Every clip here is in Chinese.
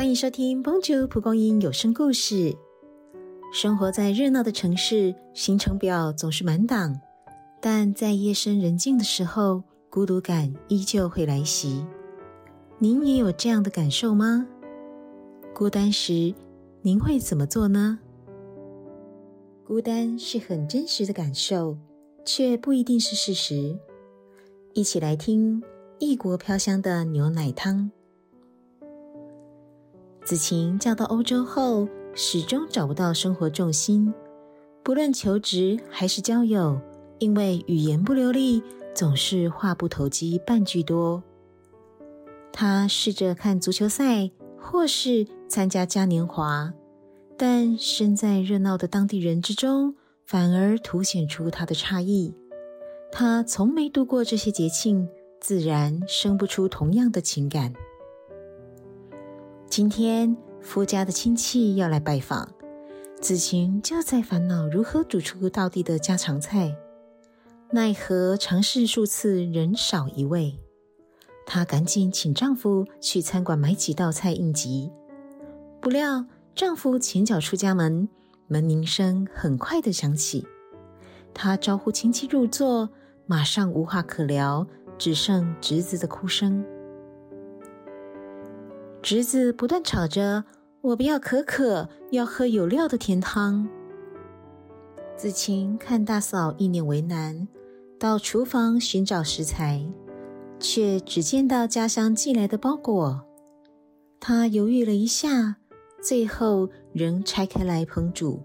欢迎收听《帮助蒲公英有声故事》。生活在热闹的城市，行程表总是满档，但在夜深人静的时候，孤独感依旧会来袭。您也有这样的感受吗？孤单时，您会怎么做呢？孤单是很真实的感受，却不一定是事实。一起来听异国飘香的牛奶汤。子晴嫁到欧洲后，始终找不到生活重心。不论求职还是交友，因为语言不流利，总是话不投机半句多。他试着看足球赛，或是参加嘉年华，但身在热闹的当地人之中，反而凸显出他的差异。他从没度过这些节庆，自然生不出同样的情感。今天夫家的亲戚要来拜访，子晴就在烦恼如何煮出道地的家常菜。奈何尝试数次人少一位，她赶紧请丈夫去餐馆买几道菜应急。不料丈夫前脚出家门，门铃声很快的响起。她招呼亲戚入座，马上无话可聊，只剩侄子的哭声。侄子不断吵着：“我不要可可，要喝有料的甜汤。”子晴看大嫂一脸为难，到厨房寻找食材，却只见到家乡寄来的包裹。她犹豫了一下，最后仍拆开来烹煮。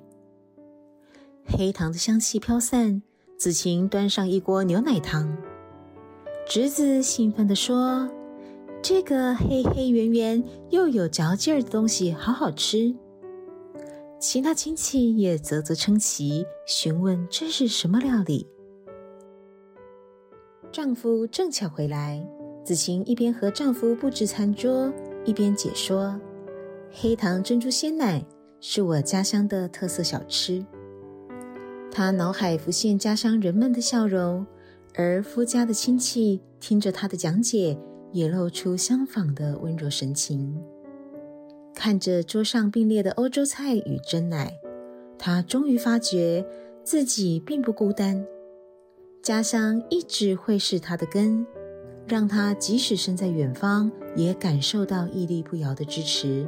黑糖的香气飘散，子晴端上一锅牛奶汤。侄子兴奋地说。这个黑黑圆圆又有嚼劲儿的东西，好好吃。其他亲戚也啧啧称奇，询问这是什么料理。丈夫正巧回来，子晴一边和丈夫布置餐桌，一边解说：“黑糖珍珠鲜奶是我家乡的特色小吃。”她脑海浮现家乡人们的笑容，而夫家的亲戚听着她的讲解。也露出相仿的温柔神情，看着桌上并列的欧洲菜与真奶，他终于发觉自己并不孤单。家乡一直会是他的根，让他即使身在远方，也感受到屹立不摇的支持。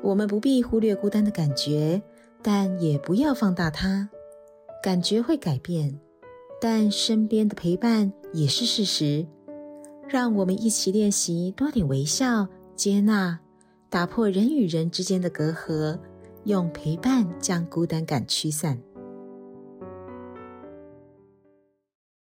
我们不必忽略孤单的感觉，但也不要放大它。感觉会改变，但身边的陪伴也是事实。让我们一起练习多点微笑、接纳，打破人与人之间的隔阂，用陪伴将孤单感驱散。